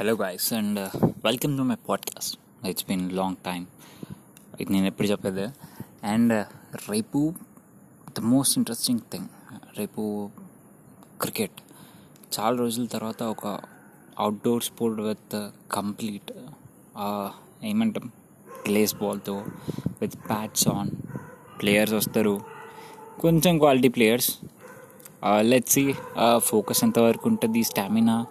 Hello guys and welcome to my podcast it's been long time ఇది నేను ఎప్పుడు చెప్పేది అండ్ uh, రేపు ద మోస్ట్ ఇంట్రెస్టింగ్ థింగ్ రేపు క్రికెట్ చాలా రోజుల తర్వాత ఒక అవుట్డోర్ స్పోర్ట్ విత్ కంప్లీట్ ఏమంటాం? గ్లేస్ బాల్తో విత్ ప్యాట్స్ ఆన్ ప్లేయర్స్ వస్తారు. కొంచెం quality players let's see focus ఎంతవరకు ఉంటుంది స్టామినా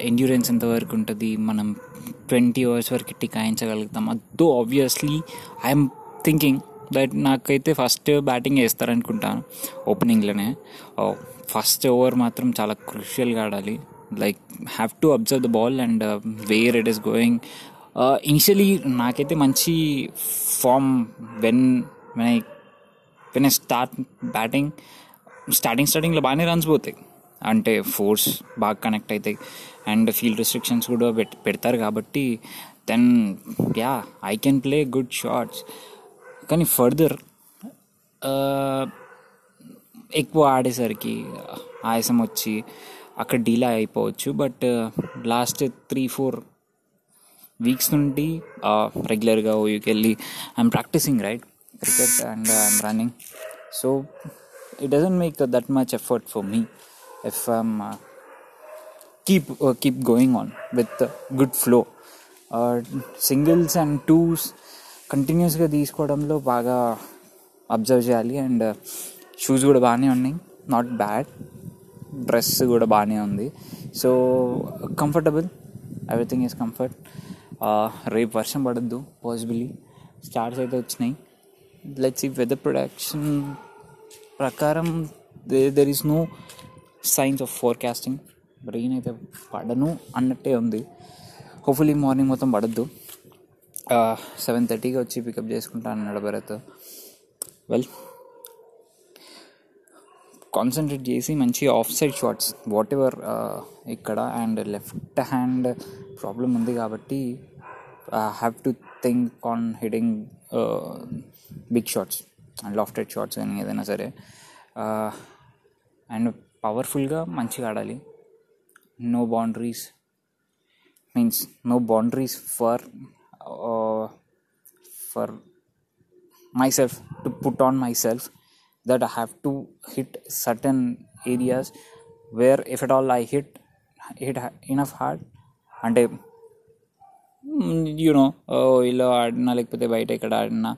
ఎండ్యూరెన్స్ ఎంతవరకు ఉంటుంది? మనం ట్వంటీ అవర్స్ వరకు టికాయించగలుగుతాం అదో ఆబ్వియస్లీ ఐఎమ్ థింకింగ్ దట్ నాకైతే ఫస్ట్ బ్యాటింగ్ వేస్తారనుకుంటాను ఓపెనింగ్లోనే ఫస్ట్ ఓవర్ మాత్రం చాలా క్రూషియల్గా ఆడాలి. Like have to observe the ball and where it is going initially నాకైతే మంచి form when when I when I start batting starting స్టార్టింగ్లో బాగానే రన్స్ పోతాయి. అంటే ఫోర్స్ బాగా కనెక్ట్ అవుతాయి అండ్ ఫీల్డ్ రిస్ట్రిక్షన్స్ కూడా పెడతారు కాబట్టి then ya I can play good shots కానీ ఫర్దర్ ఎక్కువ ఆడేసరికి ఆయాసం వచ్చి అక్కడ డీలా అయిపోవచ్చు. But last three four weeks నుండి రెగ్యులర్గా ఊరికి వెళ్ళి I'm practicing right cricket and I'm running so it doesn't make that much effort for me if I'm uh, keep uh, keep going on with uh, singles and twos కంటిన్యూస్గా తీసుకోవడంలో బాగా observe చేయాలి. And shoes uh, కూడా బాగానే ఉన్నాయి. Not bad dress కూడా బాగానే ఉంది. So comfortable everything is comfort రేపు వర్షం పడద్దు పాసిబిలీ స్టార్ట్స్ అయితే వచ్చినాయి. లెట్స్ ఈ వెదర్ ప్రొడక్షన్ ప్రకారం there is no signs of forecasting rain అయితే పడను అన్నట్టే ఉంది. హోప్ఫుల్లీ మార్నింగ్ మొత్తం పడద్దు. సెవెన్ థర్టీకి వచ్చి పికప్ చేసుకుంటా అన్నాడు భరత్ వెల్ కాన్సన్ట్రేట్ చేసి మంచి off side shots whatever ఇక్కడ అండ్ లెఫ్ట్ హ్యాండ్ ప్రాబ్లం ఉంది కాబట్టి have to think on hiding big shots and lofted shots కానీ ఏదైనా సరే. అండ్ పవర్ఫుల్గా మంచిగా ఆడాలి. No boundaries means no boundaries for for myself to put on myself that I have to hit certain areas where if at all I hit hit enough hard అంటే Hmm, you know uh, ఇలా ఆడినా లేకపోతే బయట ఇక్కడ ఆడినా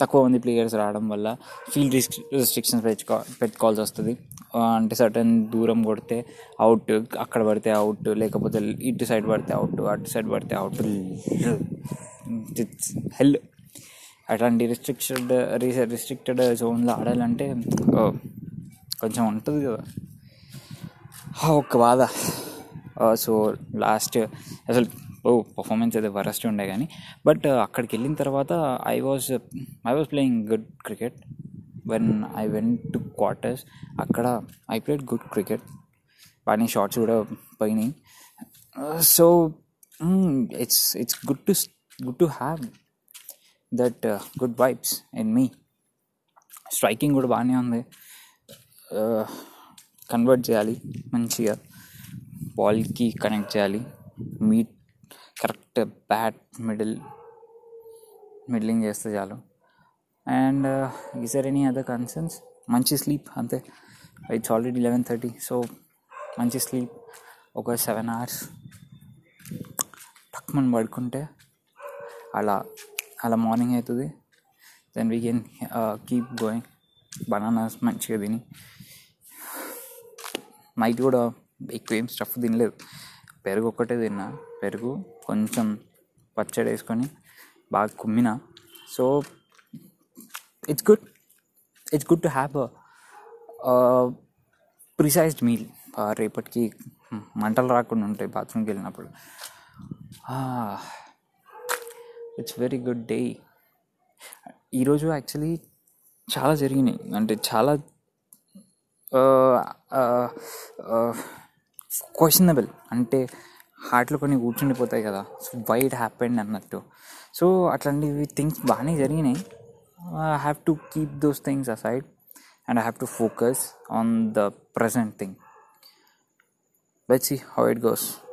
తక్కువ మంది players రావడం వల్ల ఫీల్డ్ రిస్క్ రిస్ట్రిక్షన్స్ పెట్టుకో పెట్టుకోవాల్సి వస్తుంది. Uh, అంటే సర్టన్ దూరం కొడితే అవుట్ అక్కడ పడితే అవుట్ లేకపోతే ఇటు సైడ్ పడితే అవుట్ అటు సైడ్ పడితే అవుట్ హెల్ అట్లాంటి రిస్ట్రిక్టెడ్ రిస్ట్రిక్టెడ్ జోన్లో ఆడాలంటే uh, కొంచెం ఉంటుంది కదా. ఒక్క బాధ. సో లాస్ట్ అసలు ఓ పర్ఫార్మెన్స్ అయితే వరస్ట్ ఉండే కానీ బట్ uh, అక్కడికి వెళ్ళిన తర్వాత I was I was playing good cricket when I went to quarters అక్కడ ఐ ప్లేడ్ గుడ్ క్రికెట్ బాగానే షార్ట్స్ కూడా పోయినాయి. So it's it's good to good to have that good vibes in me striking కూడా బాగానే ఉంది. Uh, convert చేయాలి మంచిగా. బాల్కి కనెక్ట్ చేయాలి. Meet correct bat middle middling చేస్తే చాలు. And is or any other concerns మంచి స్లీప్ అంతే. It's already eleven thirty so మంచి స్లీప్. ఒక సెవెన్ అవర్స్ టక్మని పడుకుంటే అలా అలా మార్నింగ్ అవుతుంది. Then we can keep going bananas మంచిగా తిని. నైట్ కూడా ఎక్కువ ఏం స్టఫ్ తినలేదు. పెరుగు ఒక్కటే తిన్నా. పెరుగు కొంచెం పచ్చడి వేసుకొని బాగా కుమ్మిన. So it's good it's good to have precised meal రేపటికి మంటలు రాకుండా ఉంటాయి బాత్రూమ్కి వెళ్ళినప్పుడు. ఇట్స్ వెరీ గుడ్ డే ఈరోజు యాక్చువల్లీ చాలా జరిగినాయి. అంటే చాలా క్వశ్చనబుల్ అంటే హార్ట్లో కొన్ని కూర్చుండిపోతాయి కదా. సో వై ఇట్ హ్యాపెండ్ అన్నట్టు. సో అట్లాంటివి థింగ్స్ బాగానే జరిగినాయి. I have to keep those things aside and I have to focus on the present thing let's see how it goes